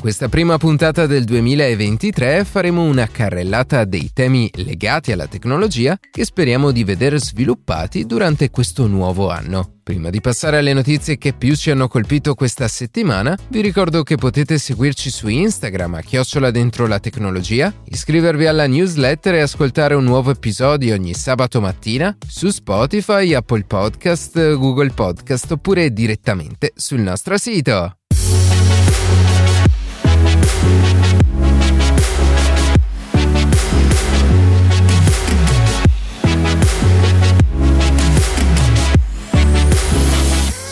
In questa prima puntata del 2023 faremo una carrellata dei temi legati alla tecnologia che speriamo di vedere sviluppati durante questo nuovo anno. Prima di passare alle notizie che più ci hanno colpito questa settimana, vi ricordo che potete seguirci su Instagram a chiocciola dentro la tecnologia, iscrivervi alla newsletter e ascoltare un nuovo episodio ogni sabato mattina su Spotify, Apple Podcast, Google Podcast oppure direttamente sul nostro sito.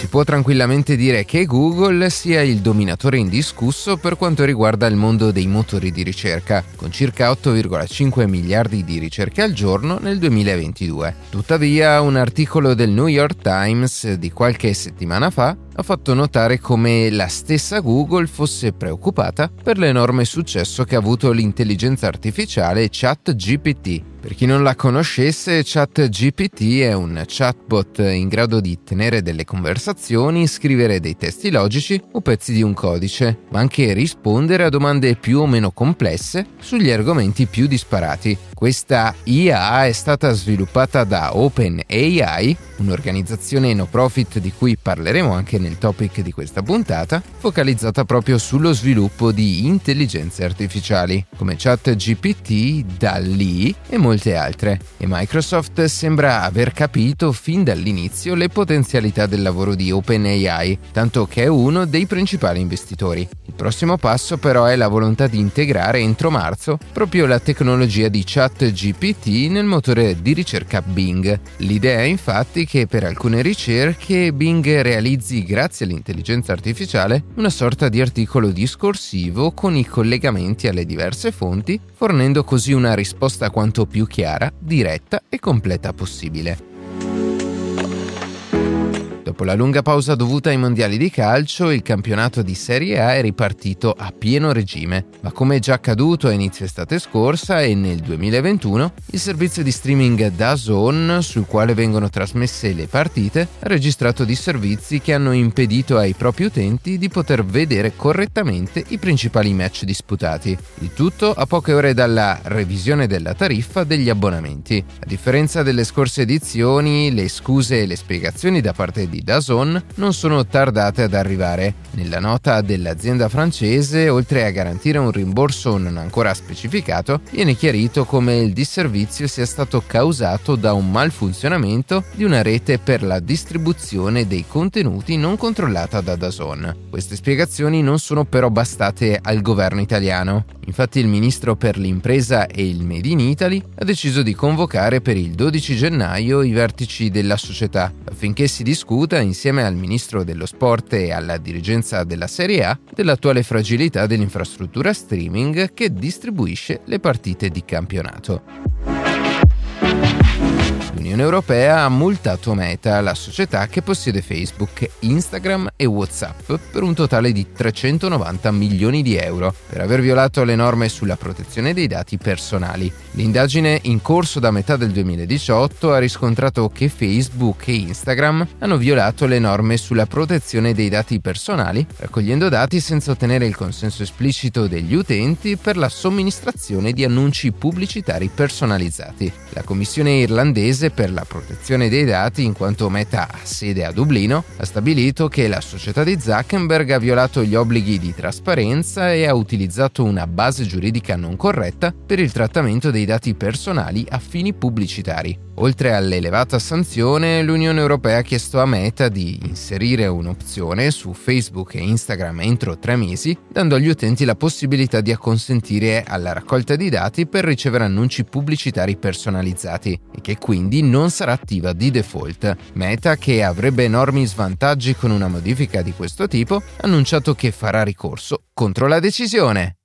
Può tranquillamente dire che Google sia il dominatore indiscusso per quanto riguarda il mondo dei motori di ricerca, con circa 8,5 miliardi di ricerche al giorno nel 2022. Tuttavia, un articolo del New York Times di qualche settimana fa ha fatto notare come la stessa Google fosse preoccupata per l'enorme successo che ha avuto l'intelligenza artificiale ChatGPT. Per chi non la conoscesse, ChatGPT è un chatbot in grado di tenere delle conversazioni, scrivere dei testi logici o pezzi di un codice, ma anche rispondere a domande più o meno complesse sugli argomenti più disparati. Questa IA è stata sviluppata da OpenAI, un'organizzazione no profit di cui parleremo anche nel topic di questa puntata, focalizzata proprio sullo sviluppo di intelligenze artificiali, come ChatGPT, DALL-E e molte altre. E Microsoft sembra aver capito fin dall'inizio le potenzialità del lavoro di OpenAI, tanto che è uno dei principali investitori. Il prossimo passo però è la volontà di integrare entro marzo proprio la tecnologia di chat ChatGPT nel motore di ricerca Bing. L'idea è infatti che per alcune ricerche Bing realizzi grazie all'intelligenza artificiale una sorta di articolo discorsivo con i collegamenti alle diverse fonti, fornendo così una risposta quanto più chiara, diretta e completa possibile. Dopo la lunga pausa dovuta ai mondiali di calcio, il campionato di Serie A è ripartito a pieno regime, ma come già accaduto a inizio estate scorsa e nel 2021, il servizio di streaming DAZN, sul quale vengono trasmesse le partite, ha registrato disservizi che hanno impedito ai propri utenti di poter vedere correttamente i principali match disputati. Il tutto a poche ore dalla revisione della tariffa degli abbonamenti. A differenza delle scorse edizioni, le scuse e le spiegazioni da parte di di Dazon non sono tardate ad arrivare. Nella nota dell'azienda francese, oltre a garantire un rimborso non ancora specificato, viene chiarito come il disservizio sia stato causato da un malfunzionamento di una rete per la distribuzione dei contenuti non controllata da Dazon. Queste spiegazioni non sono però bastate al governo italiano. Infatti il ministro per l'impresa e il Made in Italy ha deciso di convocare per il 12 gennaio i vertici della società affinché si discuta insieme al ministro dello sport e alla dirigenza della Serie A dell'attuale fragilità dell'infrastruttura streaming che distribuisce le partite di campionato l'Unione Europea ha multato Meta, la società che possiede Facebook, Instagram e WhatsApp, per un totale di 390 milioni di euro per aver violato le norme sulla protezione dei dati personali. L'indagine in corso da metà del 2018 ha riscontrato che Facebook e Instagram hanno violato le norme sulla protezione dei dati personali, raccogliendo dati senza ottenere il consenso esplicito degli utenti per la somministrazione di annunci pubblicitari personalizzati. La Commissione irlandese per la protezione dei dati, in quanto Meta ha sede a Dublino, ha stabilito che la società di Zuckerberg ha violato gli obblighi di trasparenza e ha utilizzato una base giuridica non corretta per il trattamento dei dati personali a fini pubblicitari. Oltre all'elevata sanzione, l'Unione Europea ha chiesto a Meta di inserire un'opzione su Facebook e Instagram entro tre mesi, dando agli utenti la possibilità di acconsentire alla raccolta di dati per ricevere annunci pubblicitari personalizzati e che quindi non sarà attiva di default. Meta, che avrebbe enormi svantaggi con una modifica di questo tipo, ha annunciato che farà ricorso contro la decisione.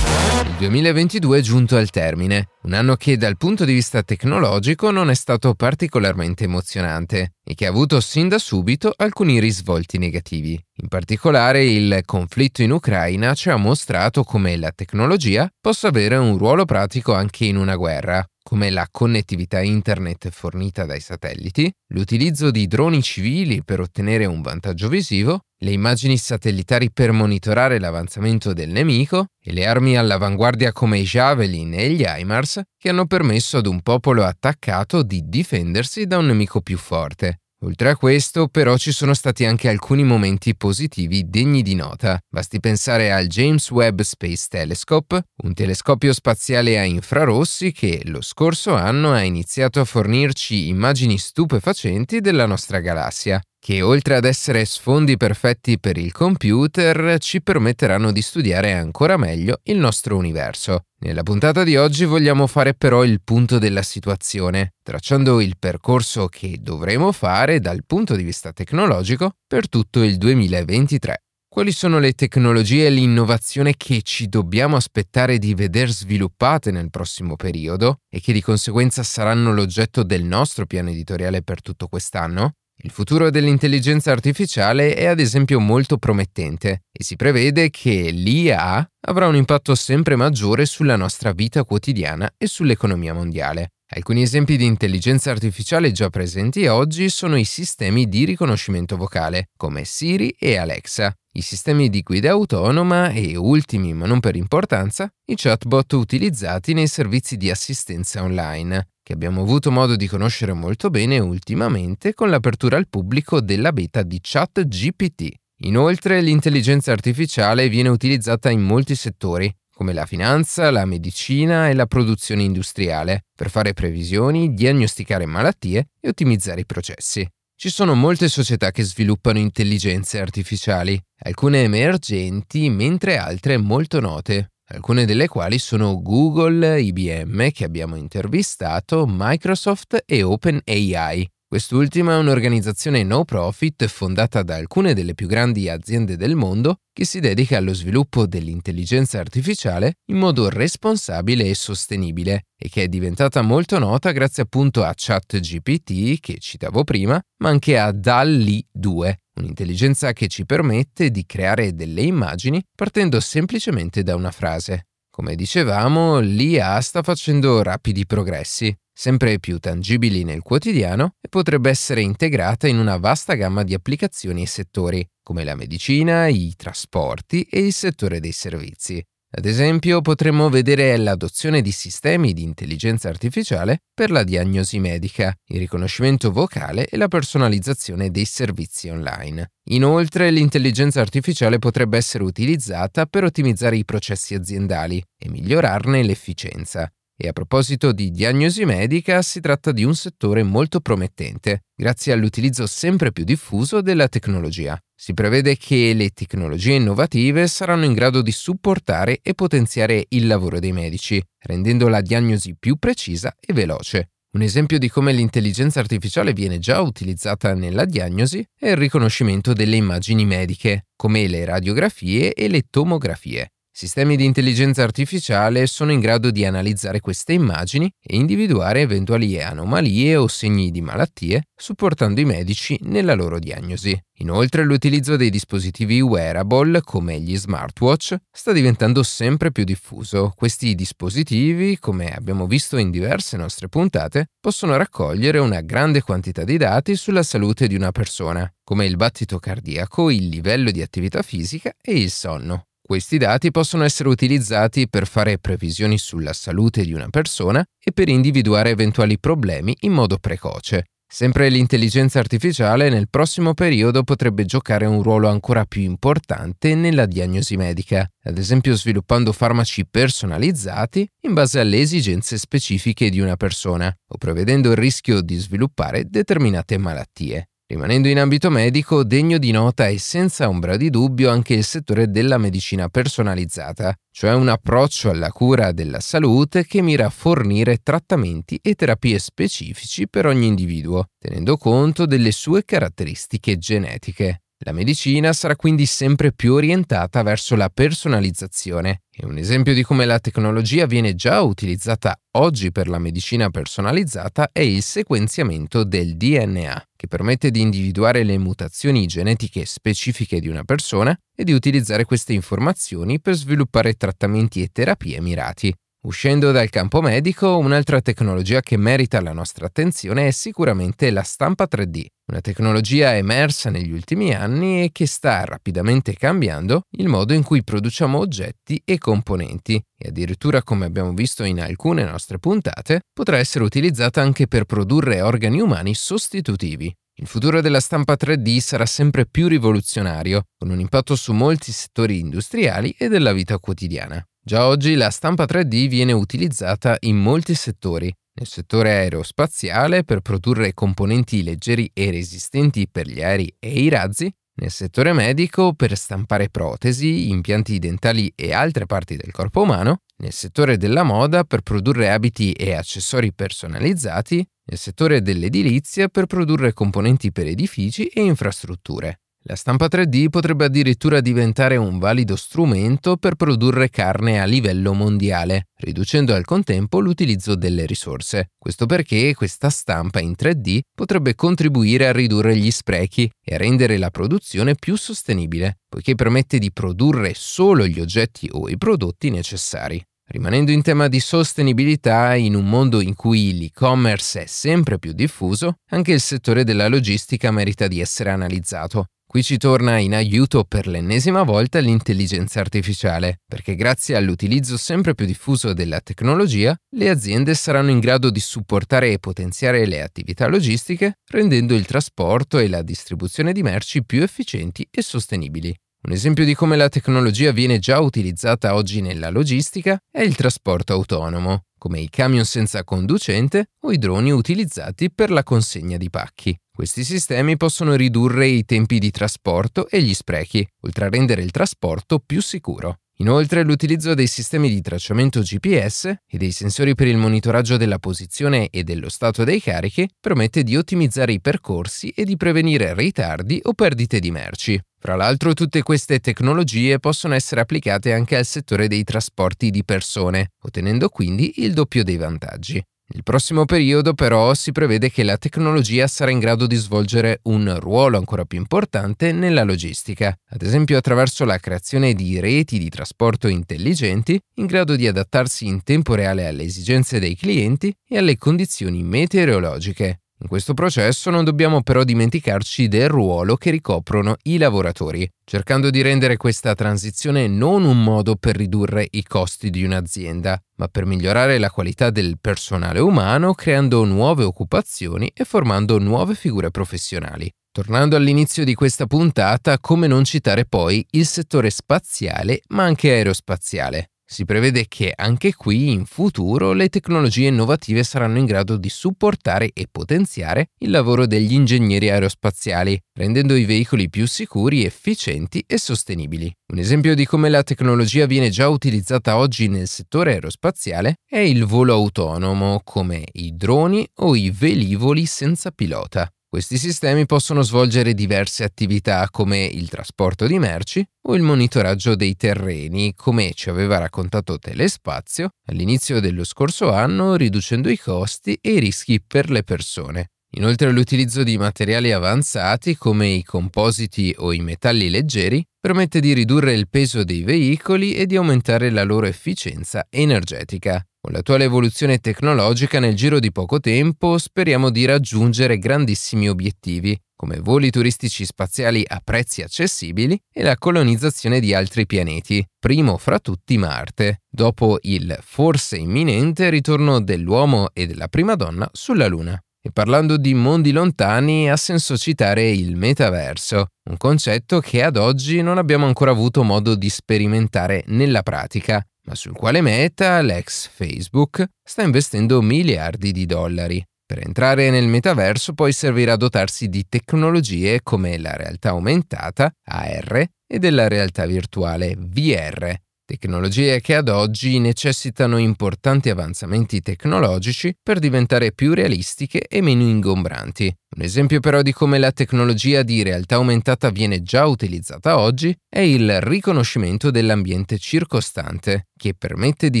2022 è giunto al termine, un anno che dal punto di vista tecnologico non è stato particolarmente emozionante e che ha avuto sin da subito alcuni risvolti negativi. In particolare il conflitto in Ucraina ci ha mostrato come la tecnologia possa avere un ruolo pratico anche in una guerra, come la connettività internet fornita dai satelliti, l'utilizzo di droni civili per ottenere un vantaggio visivo, le immagini satellitari per monitorare l'avanzamento del nemico e le armi all'avanguardia come i Javelin e gli HIMARS che hanno permesso ad un popolo attaccato di difendersi da un nemico più forte. Oltre a questo, però, ci sono stati anche alcuni momenti positivi degni di nota. Basti pensare al James Webb Space Telescope, un telescopio spaziale a infrarossi che lo scorso anno ha iniziato a fornirci immagini stupefacenti della nostra galassia che oltre ad essere sfondi perfetti per il computer ci permetteranno di studiare ancora meglio il nostro universo. Nella puntata di oggi vogliamo fare però il punto della situazione, tracciando il percorso che dovremo fare dal punto di vista tecnologico per tutto il 2023. Quali sono le tecnologie e l'innovazione che ci dobbiamo aspettare di veder sviluppate nel prossimo periodo e che di conseguenza saranno l'oggetto del nostro piano editoriale per tutto quest'anno? Il futuro dell'intelligenza artificiale è ad esempio molto promettente e si prevede che l'IA avrà un impatto sempre maggiore sulla nostra vita quotidiana e sull'economia mondiale. Alcuni esempi di intelligenza artificiale già presenti oggi sono i sistemi di riconoscimento vocale, come Siri e Alexa, i sistemi di guida autonoma e, ultimi ma non per importanza, i chatbot utilizzati nei servizi di assistenza online, che abbiamo avuto modo di conoscere molto bene ultimamente con l'apertura al pubblico della beta di ChatGPT. Inoltre l'intelligenza artificiale viene utilizzata in molti settori, come la finanza, la medicina e la produzione industriale, per fare previsioni, diagnosticare malattie e ottimizzare i processi. Ci sono molte società che sviluppano intelligenze artificiali, alcune emergenti mentre altre molto note, alcune delle quali sono Google, IBM che abbiamo intervistato, Microsoft e OpenAI. Quest'ultima è un'organizzazione no profit fondata da alcune delle più grandi aziende del mondo che si dedica allo sviluppo dell'intelligenza artificiale in modo responsabile e sostenibile e che è diventata molto nota grazie appunto a ChatGPT che citavo prima, ma anche a DALL-E 2, un'intelligenza che ci permette di creare delle immagini partendo semplicemente da una frase. Come dicevamo, l'IA sta facendo rapidi progressi, sempre più tangibili nel quotidiano e potrebbe essere integrata in una vasta gamma di applicazioni e settori, come la medicina, i trasporti e il settore dei servizi. Ad esempio, potremmo vedere l'adozione di sistemi di intelligenza artificiale per la diagnosi medica, il riconoscimento vocale e la personalizzazione dei servizi online. Inoltre, l'intelligenza artificiale potrebbe essere utilizzata per ottimizzare i processi aziendali e migliorarne l'efficienza. E a proposito di diagnosi medica, si tratta di un settore molto promettente, grazie all'utilizzo sempre più diffuso della tecnologia. Si prevede che le tecnologie innovative saranno in grado di supportare e potenziare il lavoro dei medici, rendendo la diagnosi più precisa e veloce. Un esempio di come l'intelligenza artificiale viene già utilizzata nella diagnosi è il riconoscimento delle immagini mediche, come le radiografie e le tomografie. Sistemi di intelligenza artificiale sono in grado di analizzare queste immagini e individuare eventuali anomalie o segni di malattie, supportando i medici nella loro diagnosi. Inoltre l'utilizzo dei dispositivi wearable come gli smartwatch sta diventando sempre più diffuso. Questi dispositivi, come abbiamo visto in diverse nostre puntate, possono raccogliere una grande quantità di dati sulla salute di una persona, come il battito cardiaco, il livello di attività fisica e il sonno. Questi dati possono essere utilizzati per fare previsioni sulla salute di una persona e per individuare eventuali problemi in modo precoce. Sempre l'intelligenza artificiale nel prossimo periodo potrebbe giocare un ruolo ancora più importante nella diagnosi medica, ad esempio sviluppando farmaci personalizzati in base alle esigenze specifiche di una persona o prevedendo il rischio di sviluppare determinate malattie. Rimanendo in ambito medico, degno di nota e senza ombra di dubbio anche il settore della medicina personalizzata, cioè un approccio alla cura della salute che mira a fornire trattamenti e terapie specifici per ogni individuo, tenendo conto delle sue caratteristiche genetiche. La medicina sarà quindi sempre più orientata verso la personalizzazione e un esempio di come la tecnologia viene già utilizzata oggi per la medicina personalizzata è il sequenziamento del DNA, che permette di individuare le mutazioni genetiche specifiche di una persona e di utilizzare queste informazioni per sviluppare trattamenti e terapie mirati. Uscendo dal campo medico, un'altra tecnologia che merita la nostra attenzione è sicuramente la stampa 3D, una tecnologia emersa negli ultimi anni e che sta rapidamente cambiando il modo in cui produciamo oggetti e componenti e addirittura, come abbiamo visto in alcune nostre puntate, potrà essere utilizzata anche per produrre organi umani sostitutivi. Il futuro della stampa 3D sarà sempre più rivoluzionario, con un impatto su molti settori industriali e della vita quotidiana. Già oggi la stampa 3D viene utilizzata in molti settori, nel settore aerospaziale per produrre componenti leggeri e resistenti per gli aerei e i razzi, nel settore medico per stampare protesi, impianti dentali e altre parti del corpo umano, nel settore della moda per produrre abiti e accessori personalizzati, nel settore dell'edilizia per produrre componenti per edifici e infrastrutture. La stampa 3D potrebbe addirittura diventare un valido strumento per produrre carne a livello mondiale, riducendo al contempo l'utilizzo delle risorse. Questo perché questa stampa in 3D potrebbe contribuire a ridurre gli sprechi e a rendere la produzione più sostenibile, poiché permette di produrre solo gli oggetti o i prodotti necessari. Rimanendo in tema di sostenibilità, in un mondo in cui l'e-commerce è sempre più diffuso, anche il settore della logistica merita di essere analizzato Qui ci torna in aiuto per l'ennesima volta l'intelligenza artificiale, perché grazie all'utilizzo sempre più diffuso della tecnologia, le aziende saranno in grado di supportare e potenziare le attività logistiche, rendendo il trasporto e la distribuzione di merci più efficienti e sostenibili. Un esempio di come la tecnologia viene già utilizzata oggi nella logistica è il trasporto autonomo, come i camion senza conducente o i droni utilizzati per la consegna di pacchi. Questi sistemi possono ridurre i tempi di trasporto e gli sprechi, oltre a rendere il trasporto più sicuro. Inoltre l'utilizzo dei sistemi di tracciamento GPS e dei sensori per il monitoraggio della posizione e dello stato dei carichi permette di ottimizzare i percorsi e di prevenire ritardi o perdite di merci. Fra l'altro tutte queste tecnologie possono essere applicate anche al settore dei trasporti di persone, ottenendo quindi il doppio dei vantaggi. Nel prossimo periodo però si prevede che la tecnologia sarà in grado di svolgere un ruolo ancora più importante nella logistica, ad esempio attraverso la creazione di reti di trasporto intelligenti in grado di adattarsi in tempo reale alle esigenze dei clienti e alle condizioni meteorologiche, in questo processo non dobbiamo però dimenticarci del ruolo che ricoprono i lavoratori, cercando di rendere questa transizione non un modo per ridurre i costi di un'azienda, ma per migliorare la qualità del personale umano creando nuove occupazioni e formando nuove figure professionali. Tornando all'inizio di questa puntata, come non citare poi il settore spaziale ma anche aerospaziale. Si prevede che anche qui in futuro le tecnologie innovative saranno in grado di supportare e potenziare il lavoro degli ingegneri aerospaziali, rendendo i veicoli più sicuri, efficienti e sostenibili. Un esempio di come la tecnologia viene già utilizzata oggi nel settore aerospaziale è il volo autonomo, come i droni o i velivoli senza pilota. Questi sistemi possono svolgere diverse attività come il trasporto di merci o il monitoraggio dei terreni, come ci aveva raccontato Telespazio all'inizio dello scorso anno, riducendo i costi e i rischi per le persone. Inoltre l'utilizzo di materiali avanzati come i compositi o i metalli leggeri permette di ridurre il peso dei veicoli e di aumentare la loro efficienza energetica. Con l'attuale evoluzione tecnologica nel giro di poco tempo speriamo di raggiungere grandissimi obiettivi, come voli turistici spaziali a prezzi accessibili e la colonizzazione di altri pianeti, primo fra tutti Marte, dopo il forse imminente ritorno dell'uomo e della prima donna sulla Luna. E parlando di mondi lontani ha senso citare il metaverso, un concetto che ad oggi non abbiamo ancora avuto modo di sperimentare nella pratica, ma sul quale Meta, l'ex Facebook, sta investendo miliardi di dollari. Per entrare nel metaverso poi servirà dotarsi di tecnologie come la realtà aumentata, AR, e della realtà virtuale, VR, tecnologie che ad oggi necessitano importanti avanzamenti tecnologici per diventare più realistiche e meno ingombranti, Un esempio però di come la tecnologia di realtà aumentata viene già utilizzata oggi è il riconoscimento dell'ambiente circostante, che permette di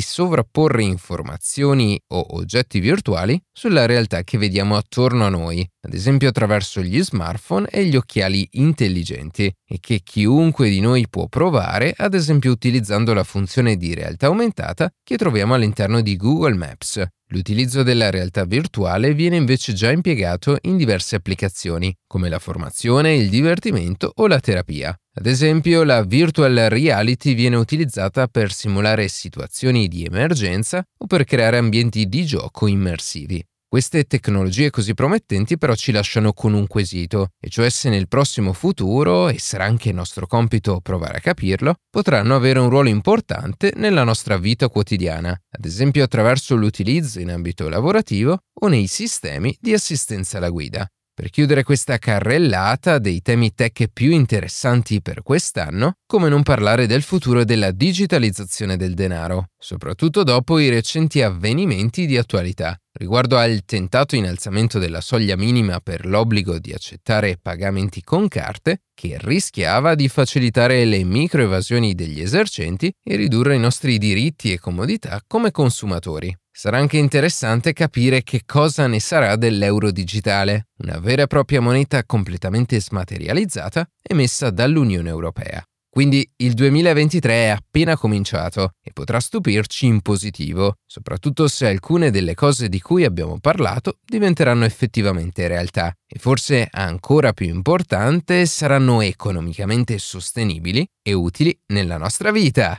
sovrapporre informazioni o oggetti virtuali sulla realtà che vediamo attorno a noi, ad esempio attraverso gli smartphone e gli occhiali intelligenti, e che chiunque di noi può provare, ad esempio utilizzando la funzione di realtà aumentata che troviamo all'interno di Google Maps. L'utilizzo della realtà virtuale viene invece già impiegato in diverse applicazioni, come la formazione, il divertimento o la terapia. Ad esempio, la virtual reality viene utilizzata per simulare situazioni di emergenza o per creare ambienti di gioco immersivi. Queste tecnologie così promettenti però ci lasciano con un quesito, e cioè se nel prossimo futuro, e sarà anche nostro compito provare a capirlo, potranno avere un ruolo importante nella nostra vita quotidiana, ad esempio attraverso l'utilizzo in ambito lavorativo o nei sistemi di assistenza alla guida. Per chiudere questa carrellata dei temi tech più interessanti per quest'anno, come non parlare del futuro della digitalizzazione del denaro, soprattutto dopo i recenti avvenimenti di attualità, riguardo al tentato innalzamento della soglia minima per l'obbligo di accettare pagamenti con carte, che rischiava di facilitare le microevasioni degli esercenti e ridurre i nostri diritti e comodità come consumatori. Sarà anche interessante capire che cosa ne sarà dell'euro digitale, una vera e propria moneta completamente smaterializzata emessa dall'Unione Europea. Quindi il 2023 è appena cominciato e potrà stupirci in positivo, soprattutto se alcune delle cose di cui abbiamo parlato diventeranno effettivamente realtà e forse ancora più importante saranno economicamente sostenibili e utili nella nostra vita.